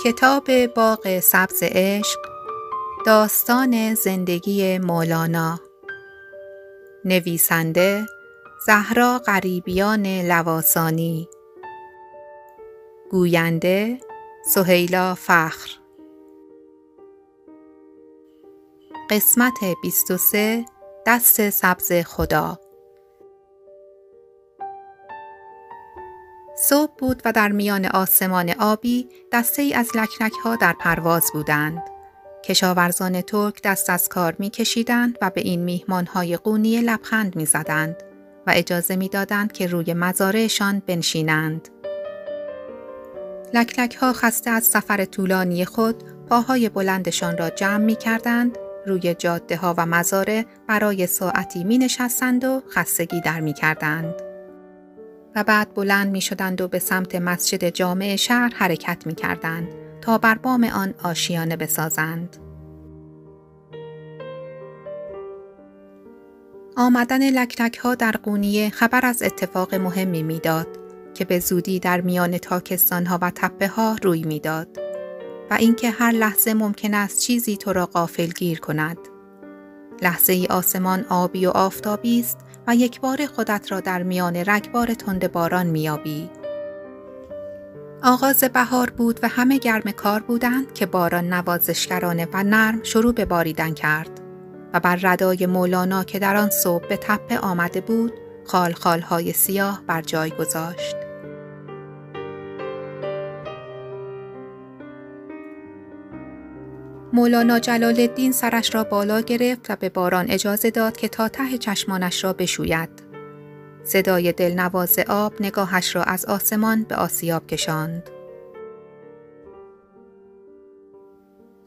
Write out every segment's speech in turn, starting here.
کتاب باغ سبز عشق داستان زندگی مولانا. نویسنده زهرا غریبیان لواسانی. گوینده سهیلا فخر. قسمت 23 دست سبز خدا. صبح بود و در میان آسمان آبی دسته ای از لکنک ها در پرواز بودند. کشاورزان ترک دست از کار می کشیدند و به این میهمان های قونی لبخند می زدند و اجازه می دادند که روی مزارعشان بنشینند. لکلک ها خسته از سفر طولانی خود پاهای بلندشان را جمع می کردند روی جاده ها و مزاره برای ساعتی می نشستند و خستگی در می کردند. و بعد بلند می شدند و به سمت مسجد جامع شهر حرکت می کردند تا بر بام آن آشیانه بسازند. آمدن لکلک ها در قونیه خبر از اتفاق مهمی می‌داد که به زودی در میان تاکستان ها و تپه ها روی می‌داد و اینکه هر لحظه ممکن است چیزی تو را غافل گیر کند. لحظه ای آسمان آبی و آفتابی است و یک بار خودت را در میان رگبار تند باران میابی. آغاز بهار بود و همه گرم کار بودند که باران نوازشگرانه و نرم شروع به باریدن کرد و بر ردای مولانا که در آن صبح به تپه آمده بود خال های سیاه بر جای گذاشت. مولانا جلال الدین سرش را بالا گرفت و به باران اجازه داد که تا ته چشمانش را بشوید. صدای دلنواز آب نگاهش را از آسمان به آسیاب کشاند.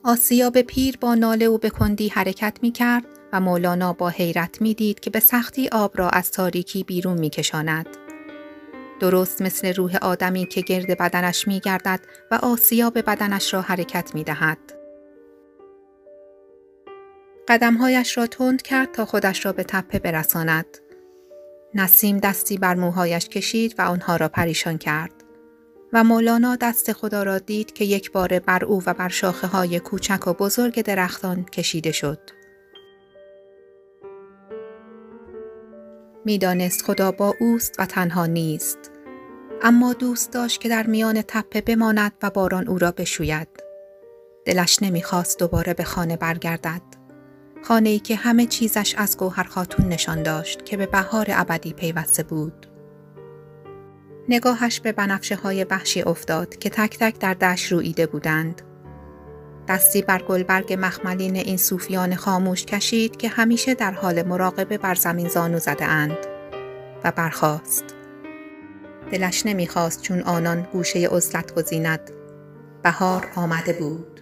آسیاب پیر با ناله و بکندی حرکت می کرد و مولانا با حیرت می دید که به سختی آب را از تاریکی بیرون می کشاند. درست مثل روح آدمی که گرد بدنش می گردد و آسیاب بدنش را حرکت می دهد. قدمهایش را تند کرد تا خودش را به تپه برساند. نسیم دستی بر موهایش کشید و آنها را پریشان کرد. و مولانا دست خدا را دید که یک بار بر او و بر شاخه های کوچک و بزرگ درختان کشیده شد. می‌دانست خدا با اوست و تنها نیست. اما دوست داشت که در میان تپه بماند و باران او را بشوید. دلش نمی‌خواست دوباره به خانه برگردد. خانه ای که همه چیزش از گوهر خاتون نشان داشت که به بهار ابدی پیوسته بود. نگاهش به بنفشه های وحشی افتاد که تک تک در دشت رویده بودند. دستی بر گلبرگ مخملین این صوفیان خاموش کشید که همیشه در حال مراقبه بر زمین زانو زده اند و برخاست. دلش نمی‌خواست چون آنان گوشه عزلت گزیند. بهار آمده بود.